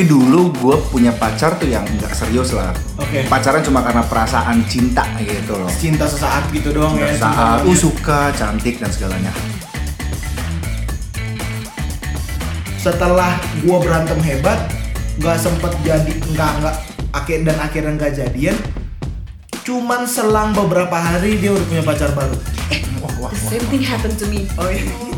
Tapi dulu gue punya pacar tuh yang nggak serius lah. Oke. Pacaran cuma karena perasaan cinta gitu loh. Cinta sesaat gitu doang ya. Cinta. uh, suka, cantik dan segalanya. Setelah gua berantem hebat, nggak sempet jadi nggak nggak akhir dan akhirnya nggak jadian. Cuman selang beberapa hari dia udah punya pacar baru. Wah, wah, The same thing happened to me. Oh iya.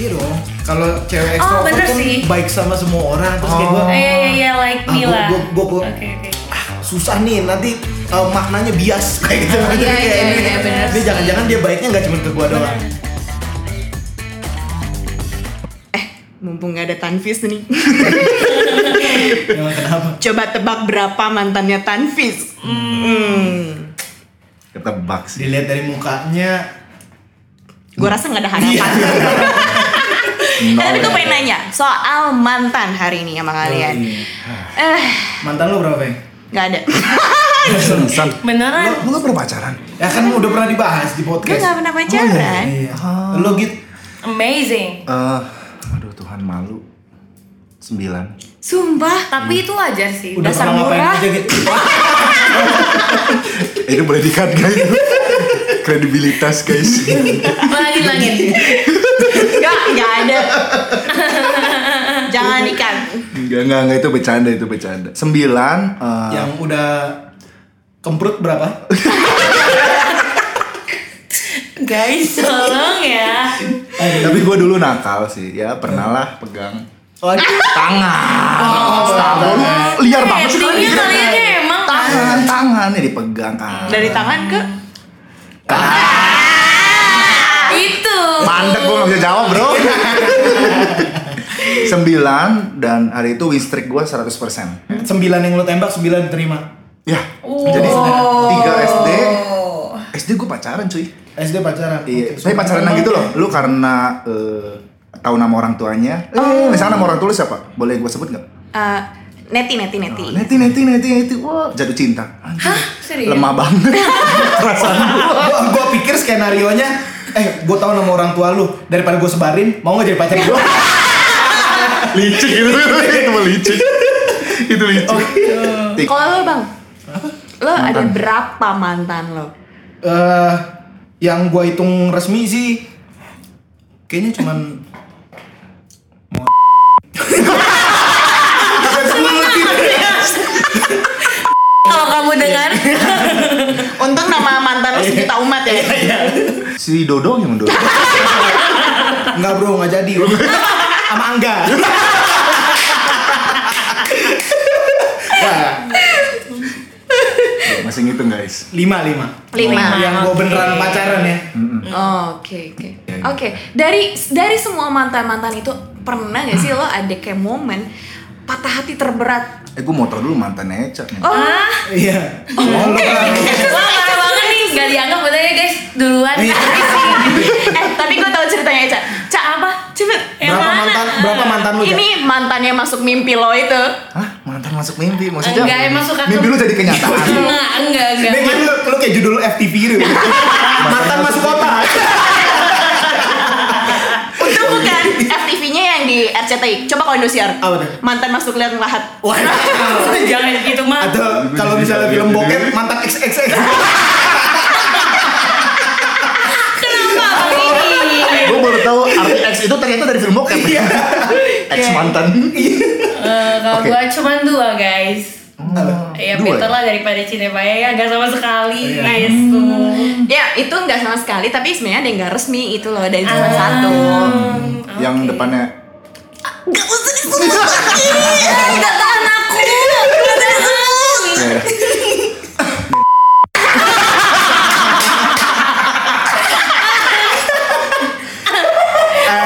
Iya dong. Kalau cewek ekstrovert bener kan sih. baik sama semua orang terus kayak gua Eh, iya, iya, like Ah, me lah. gua- gua- gua- Oke, oke. ah, susah nih nanti uh, maknanya bias kayak gitu. Oh, iya, kayak iya, ini, iya, bener jangan-jangan dia baiknya nggak cuma ke gua doang. Eh, mumpung gak ada Tanfis nih. Emang kenapa? Coba tebak berapa mantannya Tanfis? Hmm. ketebak sih. Dilihat dari mukanya Gue rasa gak ada harapan. Eh, tapi gue pengen nanya soal mantan hari ini sama kalian. Oh, iya. Eh, mantan lu berapa, Bang? gak ada. Beneran? lu, lu gak pernah pacaran? Ya kan udah pernah dibahas di Gue podcast. gak pernah pacaran. Iya. Lu gitu. Amazing. Eh, aduh Tuhan malu. Sembilan. Sumpah. Tapi itu wajar sih. Udah Dasar pernah ngapain murah. aja gitu. Itu boleh dikat guys. Kredibilitas guys. Langit langit. Gak, gak ada. Jangan ikan. Enggak, enggak, enggak itu bercanda, itu bercanda. Sembilan. eh, Yang udah kemprut berapa? Guys, tolong ya. Tapi gue dulu nakal sih, ya pernah lah pegang Oh, tangan. oh, Lu liar banget sih kaliannya emang Tangan, tangan nih dipegang kan. Dari tangan ke itu. Mandek gue gak bisa jawab bro. Sembilan dan hari itu win streak gue 100%. Sembilan yang lu tembak, sembilan diterima. Ya, Oh. jadi tiga SD, SD gue pacaran cuy. SD pacaran. Iya, Oke, tapi pacaran yang sombong gitu loh. Lu karena eh, tahu nama orang tuanya. Eh, misalnya nama orang tua lu siapa? Boleh gue sebut nggak? Eh, neti neti neti. Oh, neti, neti, neti, neti. Wah, jatuh cinta. Anjir, Hah? Serius? Lemah banget. Perasaan gue. Gua, gua pikir skenario nya eh gua tahu nama orang tua lu daripada gua sebarin mau nggak jadi pacar gua licik gitu. itu mah licik. itu licik. Tik. Kalau lo bang, lo ada berapa mantan lo? eh yang gua hitung resmi sih kayaknya cuman Kalau kamu dengar, Untung nama mantan lo sejuta umat ya. Si Dodo yang Dodo. nggak bro nggak jadi sama Angga Nah, Masih ngitung guys. lima lima Lima. yang gua beneran Oke. pacaran ya Oh, Oke oke oke. Dari dari semua mantan mantan itu pernah gak sih lo ada kayak momen patah hati terberat? Eh gue mau tau dulu mantan Eca nih. Oh, ah, iya oh, lu pernah wah parah banget nih, gak dianggap betul ya guys. Duluan. Iya. eh tapi gue tahu ceritanya Eca. Cak apa? Coba. Yang berapa mana? mantan berapa mantan lu Cak? Ini mantannya masuk mimpi lo itu. Hah? Mantan masuk mimpi maksudnya? Enggak, emang suka ke- Mimpi lu jadi kenyataan. Enggak, enggak, enggak. Ini kayak lu, lu kayak judul FTV gitu mantan masuk kota Itu bukan FTV-nya yang di RCTI. Coba kalau Indosiar. Apa tuh? Mantan masuk lihat lahat. Wah, Jangan gitu mah. atau kalau misalnya film bokep mantan XXX ini? gue baru tahu arti X itu ternyata dari film bokep. Iya. X mantan. Eh, kalau Oke. gua cuma dua guys. Oh, Ya dua better ya? lah daripada cinta Paya ya gak sama sekali Iya. guys tuh. Ya itu nggak sama sekali. Tapi sebenarnya ada yang nggak resmi itu loh dari cuma Ah. satu. Yang depannya Gak usah disebut. Gak tahan aku. Gak aku. ya,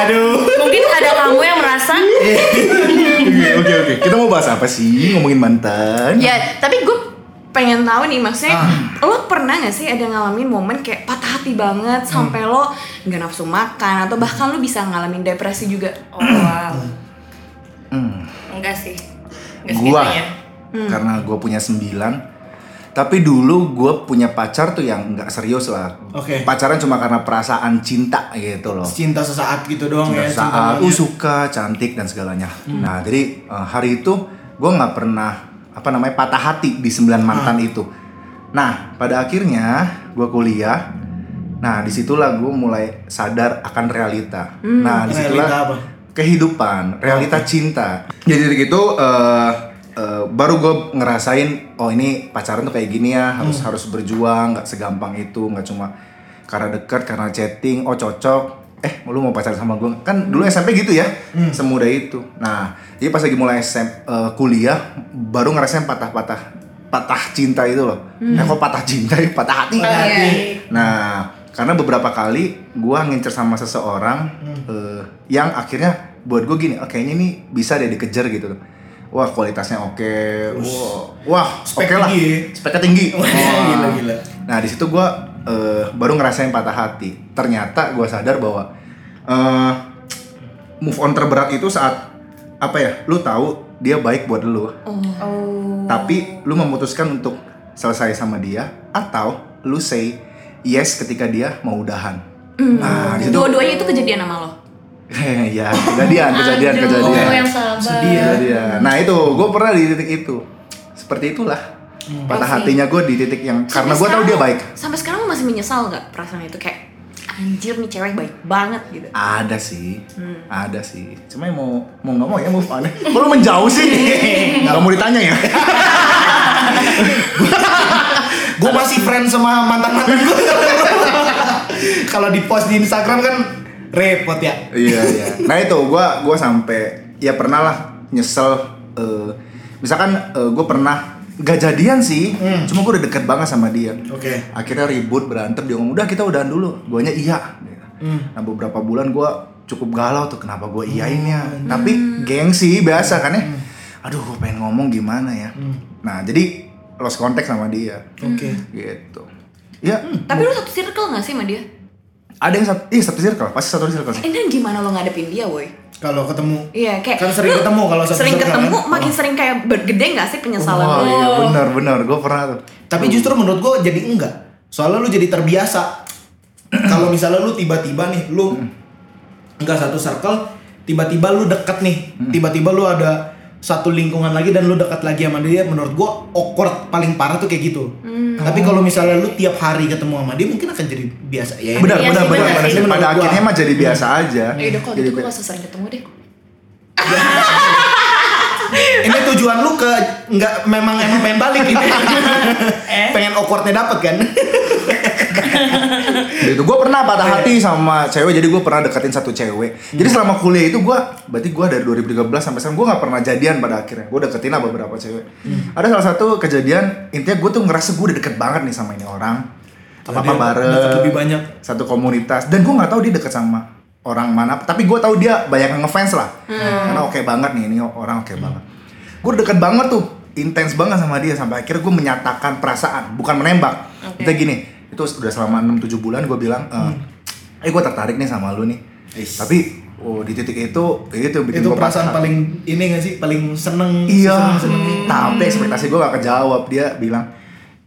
aduh Mungkin ada kamu yang merasa Oke oke oke. Kita mau bahas apa sih ngomongin mantan? Ya, tapi gue pengen tahu nih maksudnya Ah. lo pernah gak sih ada ngalamin momen kayak patah hati banget sampai lo nggak nafsu makan atau bahkan lo bisa ngalamin depresi juga Oh wow. Hmm. Enggak sih. Enggak Gua segitunya. karena gue punya sembilan Tapi dulu gue punya pacar tuh yang nggak serius lah. Oke. Pacaran cuma karena perasaan cinta gitu loh. Cinta sesaat gitu doang Cinta ya. saat cinta uh, suka, cantik dan segalanya. Nah jadi uh, hari itu gue nggak pernah apa namanya patah hati di sembilan mantan itu. Nah pada akhirnya gue kuliah. Nah di situlah gue mulai sadar akan realita. Nah di situlah Realita apa? Kehidupan, realita cinta. Jadi dari gitu eh, eh, baru gue ngerasain oh ini pacaran tuh kayak gini ya harus Hmm. harus berjuang nggak segampang itu nggak cuma karena dekat karena chatting oh cocok eh lu mau pacaran sama gue kan dulu SMP gitu ya Hmm. semudah itu. Nah jadi pas lagi mulai SM, eh, kuliah baru ngerasain patah-patah patah cinta itu loh. Eh kok patah cinta ya patah hati. Patah hati. Nah, karena beberapa kali gua ngincer sama seseorang eh, yang akhirnya buat gue gini, oh, kayaknya ini bisa deh dikejar gitu. Wah kualitasnya oke, wah, wah Spek oke lah, tinggi ya? speknya tinggi. Wah, gila, gila. Nah di situ gue eh, baru ngerasain patah hati. Ternyata gue sadar bahwa eh, move on terberat itu saat apa ya? Lu tahu dia baik buat lu, Oh. tapi lu memutuskan untuk selesai sama dia atau lu say yes ketika dia mau udahan. Nah, di situ Dua-duanya itu kejadian sama lo. ya kejadian, kejadian, Aduh, kejadian. yang sabar. Sedih ya. Nah itu, gue pernah di titik itu. Seperti itulah. Patah Pasti. hatinya gue di titik yang karena Sampai gue tahu dia baik. Sampai sekarang lo masih menyesal nggak perasaan itu kayak anjir nih cewek baik banget gitu. Ada sih, ada sih. Cuma yang mau mau nggak mau ya move on. Kok lu menjauh sih? Nggak mau ditanya ya? Gue masih friend sama mantan-mantan gue. Kalau di post di Instagram kan repot ya. iya iya. Nah itu gue gua sampai ya pernah lah nyesel. eh, misalkan gue pernah gak jadian sih, cuma gue udah deket banget sama dia. Oke. Akhirnya ribut berantem dia ngomong udah kita udahan dulu. Guanya iya. Nah beberapa bulan gue cukup galau tuh kenapa gue iyainnya. Tapi gengsi biasa kan ya. Aduh gue pengen ngomong gimana ya. Nah jadi lost contact sama dia. Oke. Gitu. Ya Tapi lo satu circle nggak sih sama dia? ada yang satu, iya satu circle, pasti satu circle sih. Eh dan gimana lo ngadepin dia, woi? Kalau ketemu Iya kayak Kan sering lu ketemu kalau satu sering circle, ketemu kan? makin sering kayak bergede nggak sih penyesalan Wah lo? iya benar benar gue pernah tuh. Tapi justru menurut gue jadi enggak. Soalnya lu jadi terbiasa. Kalau misalnya lu tiba-tiba nih, lu enggak satu circle, tiba-tiba lu deket nih, tiba-tiba lu ada satu lingkungan lagi dan lu dekat lagi sama dia, menurut gua awkward paling parah tuh kayak gitu. Tapi kalau misalnya lu tiap hari ketemu sama dia mungkin akan jadi biasa ya. Benar Iya benar benar benar benar. Pada gua. akhirnya mah jadi biasa aja. Ya udah kalau Jadi gitu bi- gak usah sering ketemu deh. Ini tujuan lu ke nggak memang emang pengen balik ini. pengen awkwardnya dapet kan? gitu. Gue pernah patah hati sama cewek jadi gue pernah deketin satu cewek. Jadi selama kuliah itu gue berarti gue dari 2013 sampai sekarang gue nggak pernah jadian pada akhirnya. Gue deketin lah beberapa cewek. Ada salah satu kejadian intinya gue tuh ngerasa gue udah deket banget nih sama ini orang. Apa apa bareng lebih banyak. satu komunitas. Dan gue nggak tahu dia deket sama orang mana tapi gue tahu dia banyak ngefans lah. Karena oke banget nih ini orang oke banget. Gue deket banget tuh intens banget sama dia sampai akhirnya gue menyatakan perasaan bukan menembak. Kita gini itu udah selama 6-7 bulan gue bilang eh gue tertarik nih sama lu nih tapi oh di titik itu itu bikin itu gua perasaan patah. paling ini gak sih? Paling seneng. Iya, seneng-seneng. tapi ekspektasi gue gak kejawab. Dia bilang,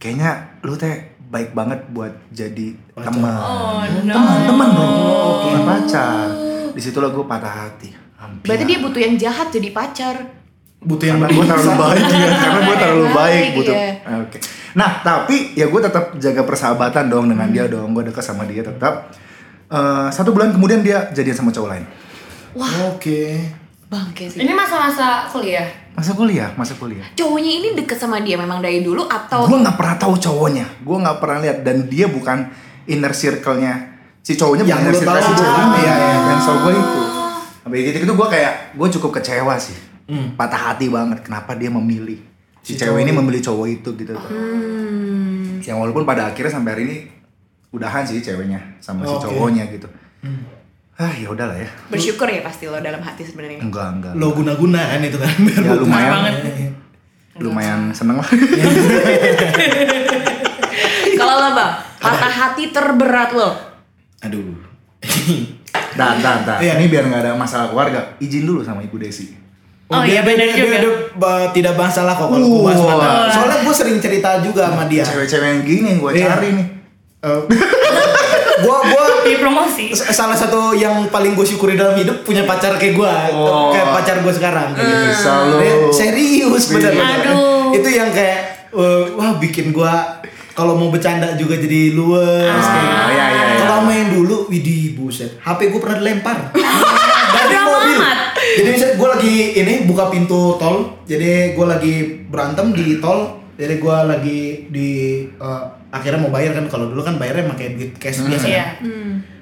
kayaknya lu teh baik banget buat jadi teman. Oh, no. Teman, teman bro, bukan pacar. Di situlah gue patah hati. Hampir. Berarti dia butuh yang jahat jadi pacar. Butuh yang karena gue terlalu baik ya, karena gue terlalu baik Baik, butuh. iya. Oke. Nah, tapi ya gue tetap jaga persahabatan dong dengan dia dong. Gue dekat sama dia tetap. Eh, satu bulan kemudian dia jadian sama cowok lain. Wah Oke. bangke sih. Ini masa-masa kuliah. Masa kuliah, masa kuliah. Cowoknya ini deket sama dia memang dari dulu atau gue nggak pernah tahu cowoknya gue nggak pernah lihat dan dia bukan inner circle-nya si cowoknya Yang bukan inner circle tahu. si ini Iya, iya. yang so gue itu sampai titik itu gue kayak gue cukup kecewa sih Hmm. patah hati banget kenapa dia memilih si, cewek ini memilih cowok itu gitu tuh Hmm. yang walaupun pada akhirnya sampai hari ini udahan sih ceweknya sama si Oke. cowoknya gitu ah ya udahlah ya bersyukur ya pasti lo dalam hati sebenarnya. enggak enggak Lo guna-gunaan itu kan. biar ya bukan. lumayan banget. lumayan seneng lah Kalau lo bang, patah hati terberat lo. Aduh. Dan, dan, dan. Iya. Ini biar nggak ada masalah keluarga. Izin dulu sama Ibu Desi. Oh iya, dia, benar dia, juga. dia- dia, tidak masalah kok kalau gue bahas mantan. Soalnya gue sering cerita juga sama dia. Cewek-cewek yang gini yang gue Iya. cari nih. Eh, gua gua Di promosi. salah satu yang paling gue syukuri dalam hidup punya pacar kayak gue, Oh. kayak pacar gue sekarang. kayak gitu. Serius bener Aduh. Itu yang kayak eh, wah bikin gue kalau mau bercanda juga jadi luwes. kayak gitu. Oh, iya, iya, iya. Kalau main dulu, widih buset, HP gue pernah dilempar. Dari Drama mobil. amat. Jadi misalnya gue lagi ini buka pintu tol, jadi gue lagi berantem di tol, jadi gue lagi di eh, akhirnya mau bayar kan kalau dulu kan bayarnya pakai duit cash biasa. Iya.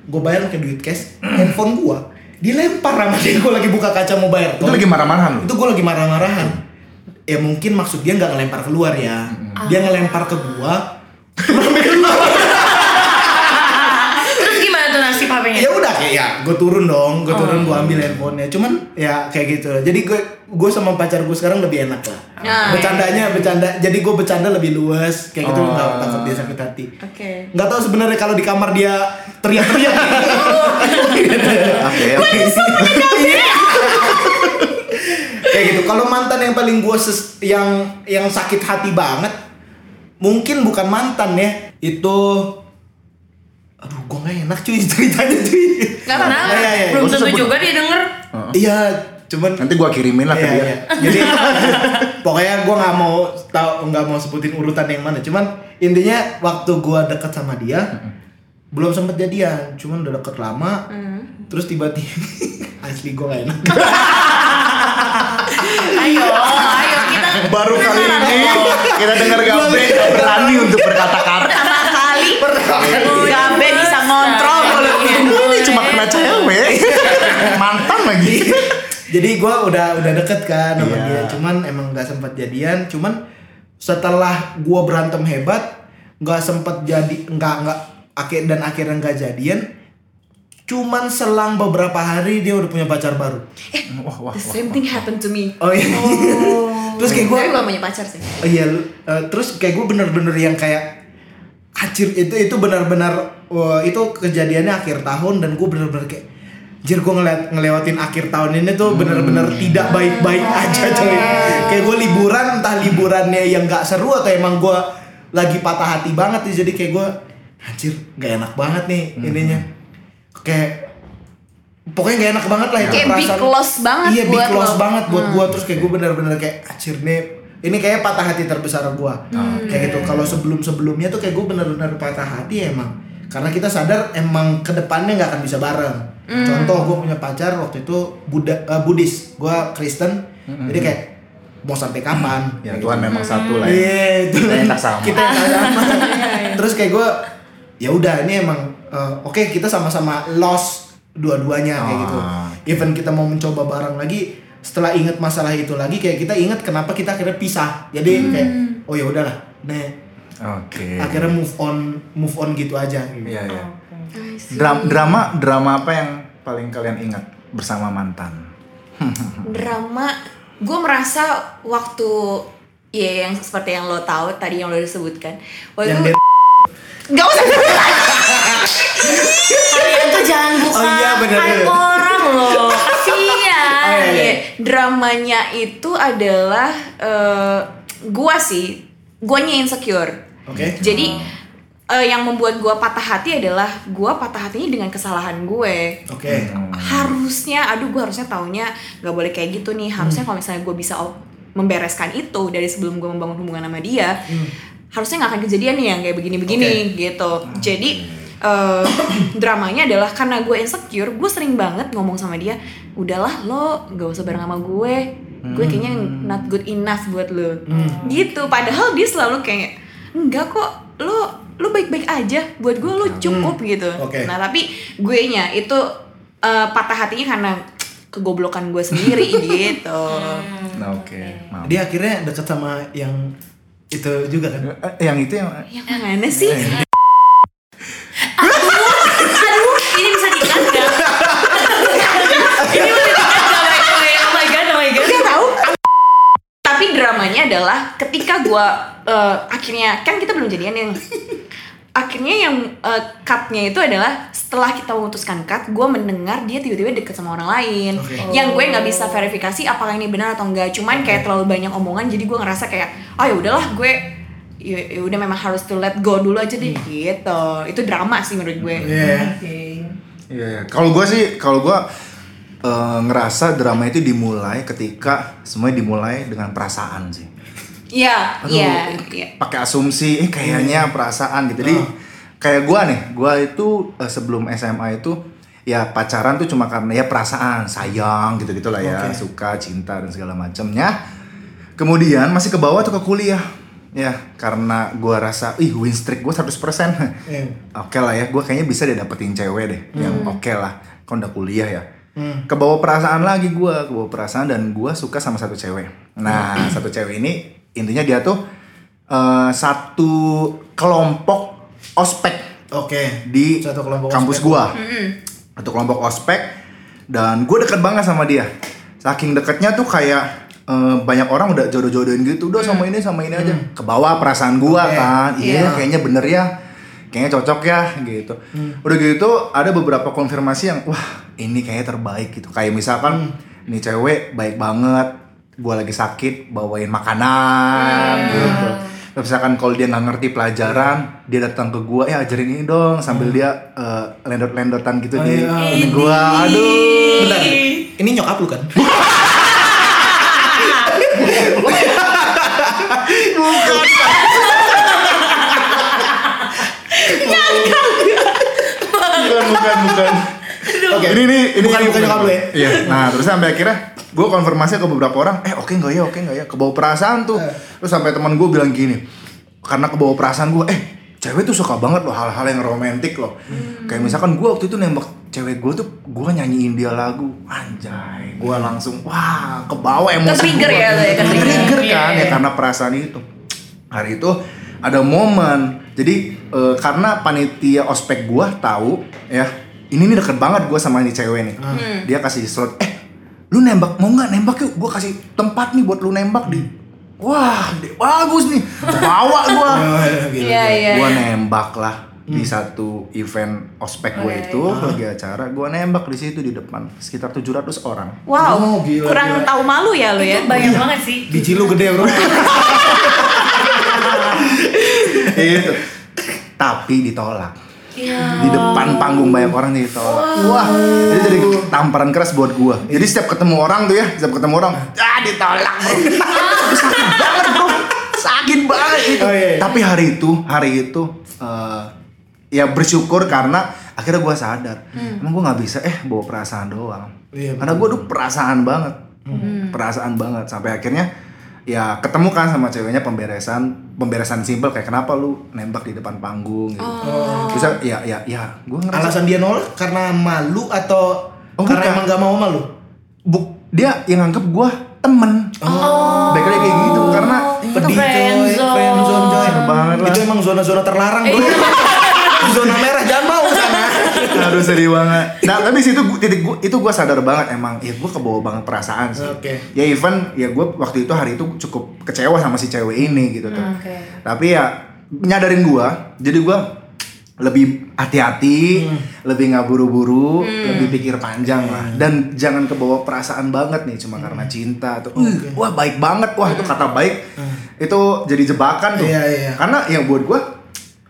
Gue bayar pakai duit cash, handphone gue dilempar sama dia gue lagi buka kaca mau bayar Itu lagi marah-marahan. Itu gue lagi marah-marahan. Ya mungkin maksud dia nggak ngelempar keluar ya. Dia ngelempar ke gua. HP-nya? ya udah kayak ya gue turun dong gue turun gue ambil handphonenya. Cuman ya kayak gitu. Jadi gue gue sama pacar gue sekarang lebih enak lah. Nah, bercandanya bercanda jadi gue bercanda lebih luas. Kayak gitu Oh. nggak takut dia sakit hati. Oke. nggak tahu sebenarnya kalau di kamar dia teriak-teriak. Oke, oke. kayak gitu. Kalau mantan yang paling gue yang yang sakit hati banget mungkin bukan mantan ya. Itu aduh enak cuy ceritanya cuy Nggak apa-apa. Kenapa? Iya, iya. Belum tentu juga dia denger. iya cuman Nanti gua kirimin lah ke Iya, dia. iya. Jadi pokoknya gue nggak mau tahu nggak mau sebutin urutan yang mana. Cuman intinya waktu gue deket sama dia belum sempet jadian, cuman udah deket lama. Terus tiba-tiba asli gue gak enak. Ayo, ayo kita Baru kali ini kita dengar Gabe berani untuk berkata-kata. Kali Gabe bisa ngontrol mulutnya. Ini cuma kena cewek. Mantan lagi. Jadi gue udah udah deket kan sama Iya. dia. Cuman emang nggak sempet jadian. Cuman setelah gue berantem hebat, nggak sempet jadi nggak nggak akhir dan akhirnya nggak jadian. Cuman selang beberapa hari dia udah punya pacar baru. Wah, wah, The wah. same thing happened to me. Oh iya. Terus kayak gue Gue gak punya pacar sih. Oh iya, eh, terus kayak gue bener-bener yang kayak Anjir, itu itu benar-benar wah, itu kejadiannya akhir tahun dan gue bener-bener kayak Anjir gue ngeliat, ngelewatin akhir tahun ini tuh bener-bener tidak baik-baik aja coy Kayak gue liburan, entah liburannya yang gak seru atau emang gue lagi patah hati banget nih. Jadi kayak gue Anjir, gak enak banget nih ininya. Kayak Pokoknya gak enak banget lah itu Kayak big loss banget Iya big loss lo. Hmm. banget buat gua. Terus kayak gue bener-bener kayak Anjir nih ini kayak patah hati terbesar gua. Hmm. kayak gitu. Kalau sebelum sebelumnya tuh kayak gue bener-bener patah hati emang. Karena kita sadar emang ke depannya nggak akan bisa bareng Hmm. contoh gue punya pacar waktu itu Buddha, eh, Buddhis gue Kristen jadi kayak mau sampai kapan Ya Kayak Tuhan gitu. memang satu lah ya. Iya, itu. Kita yang tak sama. Kita yang tak sama. Iya, Terus kayak gue, ya udah ini emang eh, oke kita sama-sama lost dua-duanya kayak gitu. Ah. Even kita mau mencoba bareng lagi, setelah inget masalah itu lagi kayak kita inget kenapa kita akhirnya pisah. Jadi kayak oh ya udahlah, nih Oke. akhirnya move on move on gitu aja. Gitu. Iya, iya. I see. Dram- drama drama apa yang paling kalian ingat bersama mantan? drama gue merasa waktu ya yang seperti yang lo tahu tadi yang lo disebutkan waktu Yang itu dia nggak usah Kalian tuh jangan buka Oh iya, bener, bener. orang loh. Kasihan. Oh, iya, iya. Dramanya itu adalah eh gua sih guanya insecure Oke. jadi eh, yang membuat gua patah hati adalah gua patah hatinya dengan kesalahan gue. Oke. harusnya aduh gue harusnya taunya nggak boleh kayak gitu nih. Harusnya Hmm. kalau misalnya gue bisa membereskan itu dari sebelum gue membangun hubungan sama dia Hmm. harusnya nggak akan kejadian nih yang kayak begini-begini gitu. Jadi eh, dramanya adalah karena gue insecure gue sering banget ngomong sama dia udahlah lo gak usah bareng sama gue. Gue kayaknya not good enough buat lo. Gitu. Padahal dia selalu kayak enggak kok lo lo baik-baik aja buat gue lo cukup gitu Oke. nah tapi gue nya itu eh, patah hatinya karena kegoblokan gue sendiri gitu Nah, oke. Maaf. Dia akhirnya deket sama yang itu juga kan. Eh, yang itu yang yang mana sih Aduh, ini bisa gak? ini bisa dikat gak? Oh my god, oh my god. Gak tahu. Tapi dramanya adalah ketika gua eh, akhirnya kan kita belum jadian yang akhirnya yang uh, cutnya itu adalah setelah kita memutuskan cut gue mendengar dia tiba-tiba deket sama orang lain Oke. yang gue nggak bisa verifikasi apakah ini benar atau enggak cuman kayak terlalu banyak omongan jadi gue ngerasa kayak oh ya udahlah gue ya, ya udah memang harus to let go dulu aja deh gitu itu drama sih menurut gue Iya. Oke. Iya, iya. kalau gue sih, kalau gue eh, ngerasa drama itu dimulai ketika semuanya dimulai dengan perasaan sih. Iya iya iya pakai asumsi, eh kayaknya perasaan gitu. Jadi Oh. kayak gue nih, gue itu eh, sebelum SMA itu ya pacaran tuh cuma karena ya perasaan, sayang gitu gitulah ya, Oke. suka, cinta dan segala macamnya. Kemudian masih ke bawah tuh ke kuliah. Ya, karena gue rasa, ih win streak gue 100%. Iya. Oke lah ya, gue kayaknya bisa deh dapetin cewek deh yang oke lah. Kan udah kuliah ya. Hmm. Kebawa perasaan lagi gue, kebawa perasaan dan gue suka sama satu cewek. Nah, satu cewek ini intinya dia tuh eh, satu kelompok ospek Oke. di Satu kelompok kampus ospek. gua. Satu kelompok ospek dan gue deket banget sama dia. Saking deketnya tuh kayak eh, banyak orang udah jodoh-jodohin gitu, udah sama ini sama ini aja. Kebawa perasaan gua Oke. kan. Iya, Iya. kayaknya bener ya. Kayaknya cocok ya gitu. Udah gitu ada beberapa konfirmasi yang wah, ini kayaknya terbaik gitu. Kayak misalkan nih cewek baik banget, gua lagi sakit bawain makanan gitu. Terus misalkan kalau dia nggak ngerti pelajaran, dia datang ke gua, ya ajarin ini dong sambil dia eh, lendot-lendotan gitu Oh, di iya. ini gua. Aduh. Bentar. Ini nyokap lu kan? bukan bukan bukan Oke. ini ini ini Bukan- bukan nyokap lu ya? iya nah terus sampai akhirnya gue konfirmasi ke beberapa orang eh oke nggak ya oke nggak ya kebawa perasaan tuh Eh. terus sampai teman gue bilang gini karena kebawa perasaan gue eh cewek tuh suka banget loh hal-hal yang romantis loh Hmm. kayak misalkan gue waktu itu nembak cewek gue tuh gue nyanyiin dia lagu anjay gue langsung wah kebawa emosi Ke-trigger gua. ya ya. Ke-trigger Iya, kan ya iya. karena perasaan itu hari itu ada momen jadi eh, karena panitia ospek gua tahu ya ini nih deket banget gua sama ini cewek nih dia kasih slot eh lu nembak mau nggak nembak yuk? Gua kasih tempat nih buat lu nembak di wah di- bagus nih. Bawa gua. Gitu. iya iya gua nembak lah di satu event ospek gue Oh, iya, itu lagi acara. Gua nembak di situ di depan sekitar 700 orang. Wow Oh, gila, kurang gila. tahu malu ya lo ya? Banyak banget sih. Biji lu gede bro. itu. Tapi ditolak Iya. di depan panggung banyak orang nih ditolak wah itu jadi tamparan keras buat gua. Jadi setiap ketemu orang tuh ya setiap ketemu orang ah ditolak bro. Sakit banget bro. Sakit banget itu Oh, iya, iya. tapi hari itu hari itu eh, ya bersyukur karena akhirnya gua sadar. Emang gua nggak bisa eh bawa perasaan doang. Iya, karena gua tuh perasaan banget. Perasaan banget. Sampai akhirnya ya ketemu kan sama ceweknya pemberesan pemberesan simpel kayak kenapa lu nembak di depan panggung gitu bisa ya ya ya gue ngerasa Alasan dia nolak karena malu atau Oh, karena bukan. emang gak mau malu? buk dia yang nganggep gue temen Oh. baik kayak gitu karena Itu Pedih coy, friendzone. coy. Bener banget lah. Itu emang zona-zona terlarang bro. zona merah. Aduh sedih banget. Nah tapi situ titik gua, itu gue sadar banget emang. Ya gue kebawa banget perasaan sih. Oke. ya even ya gue waktu itu hari itu cukup kecewa sama si cewek ini gitu tuh. Oke. tapi ya nyadarin gue jadi gue lebih hati-hati, lebih nggak buru-buru, lebih pikir panjang lah, dan jangan kebawa perasaan banget nih cuma karena cinta atau "Wih, wah baik banget, wah itu kata baik, itu jadi jebakan tuh, Iya, iya. karena yang buat gue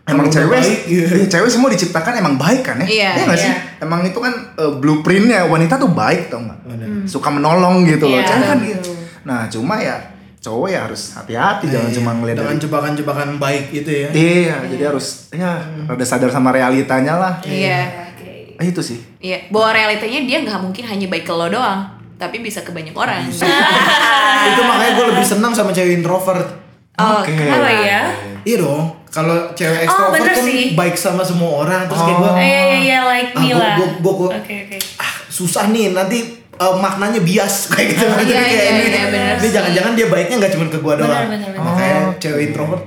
emang cewek, baik, iya. iya, cewek semua diciptakan emang baik kan ya, Iya, nggak sih? iya. Emang itu kan eh, blueprintnya wanita tuh baik tau nggak, suka menolong gitu loh, Iya, cewek kan gitu. Nah cuma ya cowok ya harus hati-hati, jangan Iya, cuma ngeliat dengan jebakan-jebakan baik itu ya. Iya, jadi harus ya rada sadar sama realitanya lah. iya Oke. Eh, itu sih. iya bahwa realitanya dia nggak mungkin hanya baik ke lo doang tapi bisa ke banyak orang itu makanya gue lebih senang sama cewek introvert. oh Oke. Kenapa ya? Iya dong. Kalau cewek Oh, ekstrovert bener kan sih. baik sama semua orang terus kayak gue Oh. Eh, iya, iya, like Ah, gua- lah. gua- gua- gua- Oke, oke. ah susah nih nanti eh, maknanya bias kayak gitu. Oh, iya, kayak iya, ini, iya, ini jangan-jangan dia baiknya nggak cuma ke gua Bener, doang. bener, bener. Makanya Oh, cewek introvert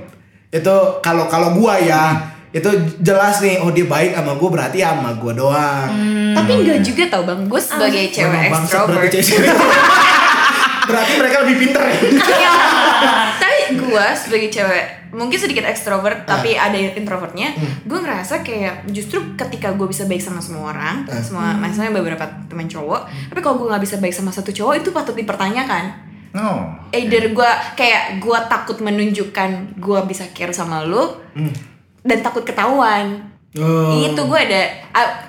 itu kalau kalau gua ya itu jelas nih oh dia baik sama gua berarti sama gua doang. tapi nggak juga tau bang gue sebagai cewek Memang bangsat berarti mereka lebih pinter. Ya. Tapi gue sebagai cewek mungkin sedikit ekstrovert tapi ada introvertnya gue ngerasa kayak justru ketika gue bisa baik sama semua orang semua maksudnya beberapa teman cowok tapi kalau gue nggak bisa baik sama satu cowok itu patut dipertanyakan. Oh. either gue kayak gue takut menunjukkan gue bisa care sama lu dan takut ketahuan Oh. itu gue ada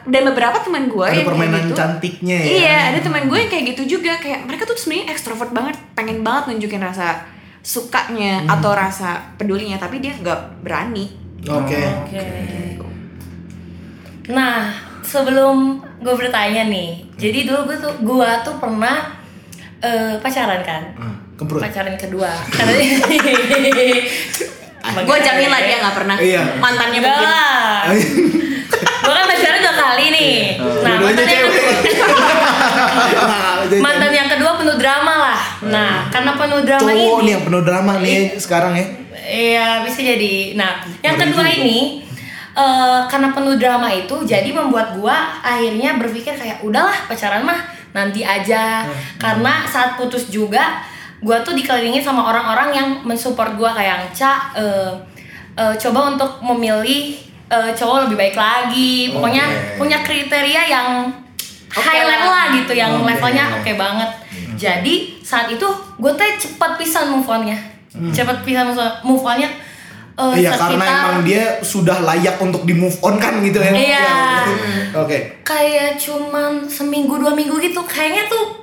dan beberapa teman gue Ada yang permainan kayak gitu, cantiknya ya. iya ada teman gue yang kayak gitu juga kayak mereka tuh sebenarnya ekstrovert banget pengen banget nunjukin rasa sukanya Hmm. atau rasa pedulinya tapi dia nggak berani Oke. Oke. Nah, sebelum gue bertanya nih, jadi dulu gue tuh gua tuh pernah eh, pacaran kan? Kemprut. Pacaran kedua. Karena gue jamin lah dia nggak pernah Iya. mantannya mungkin lah. Gue kan pacaran dua kali nih. Nah, Dua-duanya mantan yang kedua, mantan yang kedua penuh drama lah. Nah, karena penuh drama cowok ini. nih yang penuh drama nih sekarang ya. Iya bisa jadi. Nah yang kedua juga. ini eh, karena penuh drama itu jadi membuat gua akhirnya berpikir kayak udahlah pacaran mah nanti aja. Karena saat putus juga gua tuh dikelilingi sama orang-orang yang mensupport gua kayak Ca eh, eh, coba untuk memilih eh, cowok lebih baik lagi. Pokoknya Oke. punya kriteria yang Oke high level lah gitu yang Oke. levelnya oke banget. Jadi saat itu gue teh cepat pisan move onnya, cepat pisan move onnya. eh, Iya karena emang dia sudah layak untuk di move on kan gitu ya. Iya. Oke. kayak cuman seminggu dua minggu gitu, kayaknya tuh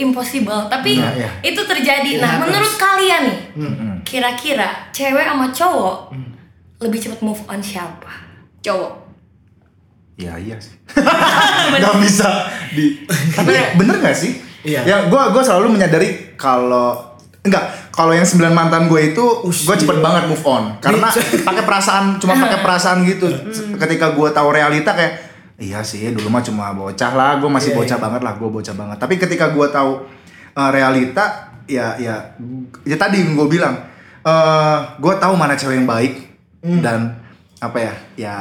impossible. Tapi Iya, iya. itu terjadi. It Nah happens. menurut kalian nih, Mm-mm. kira-kira cewek sama cowok lebih cepat move on siapa? cowok Ya iya sih. Gak bisa di. Tapi bener gak sih? Iya. Ya gue gua selalu menyadari kalau enggak kalau yang sembilan mantan gue itu gue cepet iya. banget move on karena pakai perasaan cuma pakai perasaan gitu ketika gue tahu realita kayak iya sih dulu mah cuma bocah lah gue masih Iya, bocah iya. banget lah gue bocah banget tapi ketika gue tahu uh, realita ya ya ya tadi gue bilang eh gue tahu mana cewek yang baik Hmm. dan apa ya ya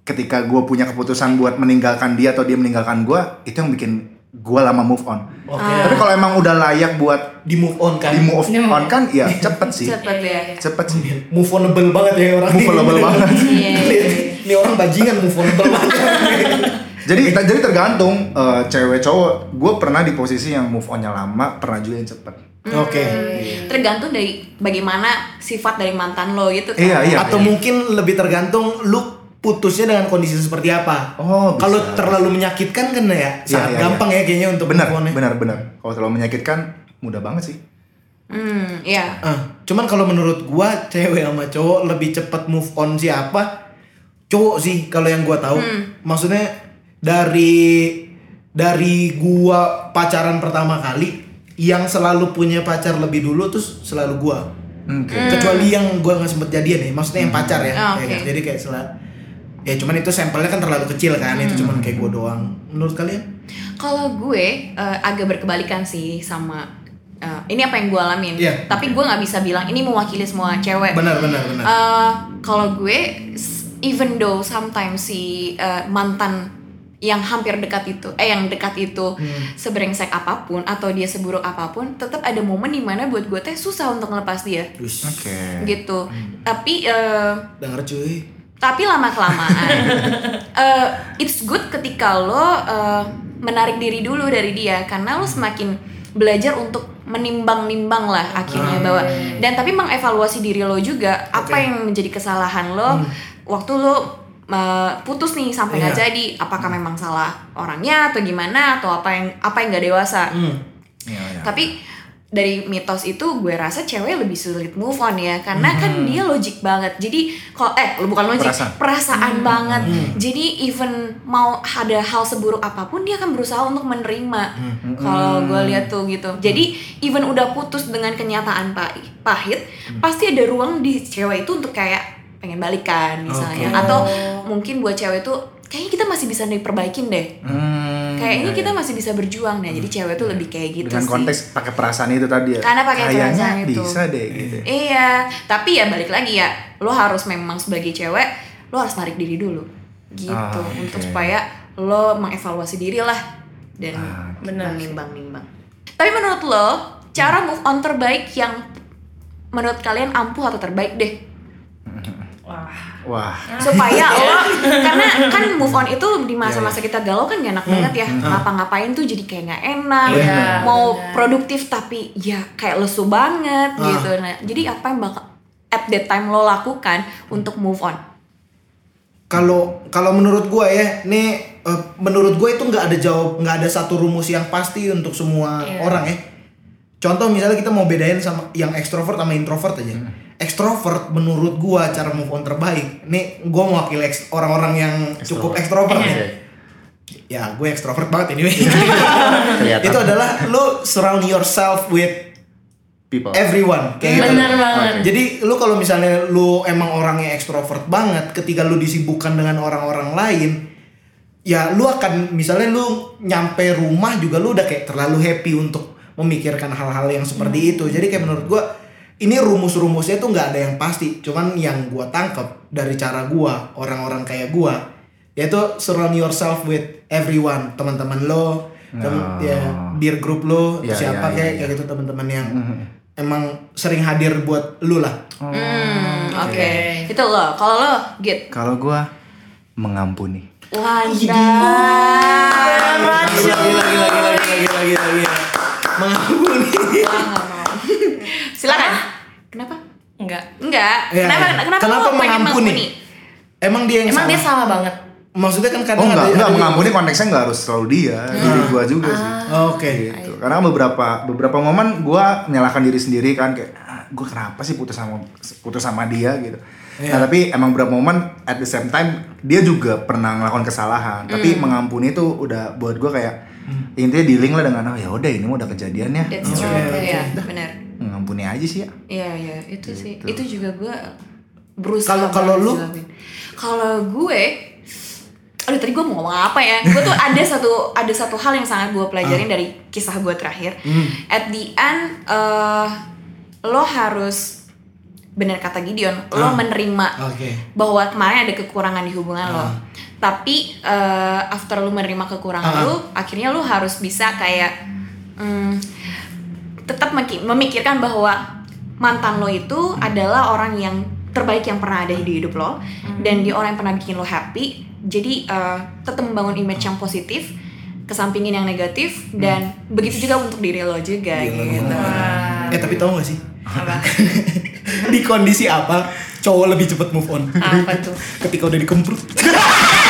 ketika gue punya keputusan buat meninggalkan dia atau dia meninggalkan gue itu yang bikin gue lama move on Oke. tapi kalau emang udah layak buat Di move on kan. di move move on kan ya cepet sih cepet ya cepet sih Move onable banget ya orang. Moveable banget. Iya, iya, iya. Ini orang bajingan move onable banget. jadi jadi tergantung eh, cewek cowok gue pernah di posisi yang move onnya lama pernah juga yang cepet Oke. tergantung dari bagaimana sifat dari mantan lo gitu kan Iya, iya. Atau mungkin lebih tergantung lu putusnya dengan kondisi seperti apa. Oh. Kalau terlalu menyakitkan kan ya, sangat iya, gampang ya kayaknya untuk benar ya. benar benar kalau terlalu menyakitkan mudah banget sih hmm iya Ah, cuman kalau menurut gua cewek sama cowok lebih cepat move on siapa? Cowok sih kalau yang gua tahu. Maksudnya dari dari gua pacaran pertama kali yang selalu punya pacar lebih dulu terus selalu gua. oke Kecuali yang gua nggak sempet jadian ya, maksudnya yang pacar ya. Ah, Ya kan? Jadi kayak selalu ya cuman itu sampelnya kan terlalu kecil kan, itu cuman kayak gua doang. Menurut kalian? Kalau gue eh, agak berkebalikan sih sama eh, ini apa yang gue alamin. Iya. Tapi gue nggak bisa bilang ini mewakili semua cewek. Benar benar benar. Eh, Kalau gue, s- even though sometimes si eh, mantan yang hampir dekat itu, eh yang dekat itu seberengsek apa pun atau dia seburuk apa pun, tetap ada momen di mana buat gue teh susah untuk ngelepas dia, oke. Gitu. Tapi eh, denger cuy. tapi lama kelamaan eh, it's good ketika lo eh, menarik diri dulu dari dia karena lo semakin belajar untuk menimbang-nimbang lah akhirnya bahwa dan tapi mengevaluasi diri lo juga apa Oke. yang menjadi kesalahan lo waktu lo eh, putus nih sampai nggak Iya. jadi. Apakah memang salah orangnya atau gimana atau apa yang apa yang nggak dewasa? Hmm. Iya, iya. tapi dari mitos itu gue rasa cewek lebih sulit move on ya. Karena kan dia logik banget. Jadi kalau eh bukan logik Perasaan. perasaan banget. Jadi even mau ada hal seburuk apa pun dia akan berusaha untuk menerima. Kalau gue lihat tuh gitu. Jadi even udah putus dengan kenyataan pahi- pahit pasti ada ruang di cewek itu untuk kayak pengen balikan misalnya. Oke. atau mungkin buat cewek tuh kayaknya kita masih bisa diperbaikin deh. Hmm, kayaknya iya, kita iya. masih bisa berjuang nah jadi cewek tuh lebih kayak gitu dengan sih. konteks pakai perasaan itu tadi ya? Karena pakai perasaan itu. bisa deh gitu. Iya, tapi ya balik lagi ya, lo harus memang sebagai cewek, lo harus narik diri dulu, gitu, Ah, oke. untuk supaya lo mengevaluasi diri lah. Dan Ah, menimbang-nimbang. Tapi menurut lo, cara move on terbaik yang menurut kalian ampuh atau terbaik deh Wah. Wah. supaya lo karena kan move on itu di masa-masa kita galau kan gak enak banget ya ngapa-ngapain tuh jadi kayak nggak enak Iya, mau benar. produktif tapi ya kayak lesu banget Ah. gitu nah jadi apa yang bakal at that time lo lakukan untuk move on Kalau kalau menurut gua ya, nih eh, menurut gua itu nggak ada jawab, nggak ada satu rumus yang pasti untuk semua Iya. orang ya. Contoh misalnya kita mau bedain sama yang ekstrovert sama introvert aja. Ekstrovert menurut gua cara move on terbaik. Nih gua mewakili orang-orang yang cukup ekstrovert ya. Ya, gue ekstrovert banget anyway. Kelihatan. itu adalah lu surround yourself with people. everyone kayak gitu. Bener banget. Jadi lu kalau misalnya lu emang orangnya ekstrovert banget, ketika lu disibukkan dengan orang-orang lain, ya lu akan misalnya lu nyampe rumah juga lu udah kayak terlalu happy untuk memikirkan hal-hal yang seperti itu. Jadi kayak menurut gua ini rumus-rumusnya tuh nggak ada yang pasti. Cuman yang gua tangkep dari cara gua, orang-orang kayak gua, yaitu surround yourself with everyone, teman-teman lo, tem- Oh. ya peer group lo, Iya, siapa iya, kayak iya, kayak gitu teman-teman yang emang sering hadir buat lu lah. Hmm, oke. Oke. Itu lo. Kalau lo, Git. Kalau gua mengampuni. Wadah. Gila, gila, gila, gila, gila, gila, gila, gila. Mengampuni. Silakan. Kenapa? Enggak. Enggak. Iya, kenapa? iya. Kenapa, Kenapa mengampuni? mengampuni? Emang dia yang Emang salah. dia salah banget. Maksudnya kan kadang Oh enggak, ada, enggak ada- mengampuni konteksnya enggak harus selalu dia, diri gua juga sih. Oh, Oke. Gitu. Karena beberapa beberapa momen gua menyalahkan diri sendiri kan kayak ah, gua kenapa sih putus sama putus sama dia gitu. Iya. Nah, tapi emang beberapa momen at the same time dia juga pernah ngelakuin kesalahan, tapi mengampuni itu udah buat gua kayak intinya dealing lah dengan oh ya udah ini mah udah kejadian ya. That's true. Oke, Iya, benar. Mengampuni aja sih ya. Iya, iya, itu sih. Gitu. Itu juga gue berusaha. Kalau- kalau lu? Kalau gue Aduh tadi gue mau ngomong apa ya? Gue tuh ada satu ada satu hal yang sangat gue pelajarin dari kisah gue terakhir. Hmm. At the end, eh, lo harus benar kata Gideon, lo Ah. menerima Oke. bahwa kemarin ada kekurangan di hubungan lo. Ah. Tapi eh, after lo menerima kekurangan Ah. lo, akhirnya lo harus bisa kayak mm, tetap memikirkan bahwa mantan lo itu adalah orang yang terbaik yang pernah ada di hidup lo dan dia orang yang pernah bikin lo happy. Jadi eh, tetap membangun image yang positif, kesampingin yang negatif dan begitu juga untuk diri lo juga Gila, gitu. Eh tapi tau gak sih? Apa? Di kondisi apa cowok lebih cepet move on? Apa tuh? Ketika udah dikemprut.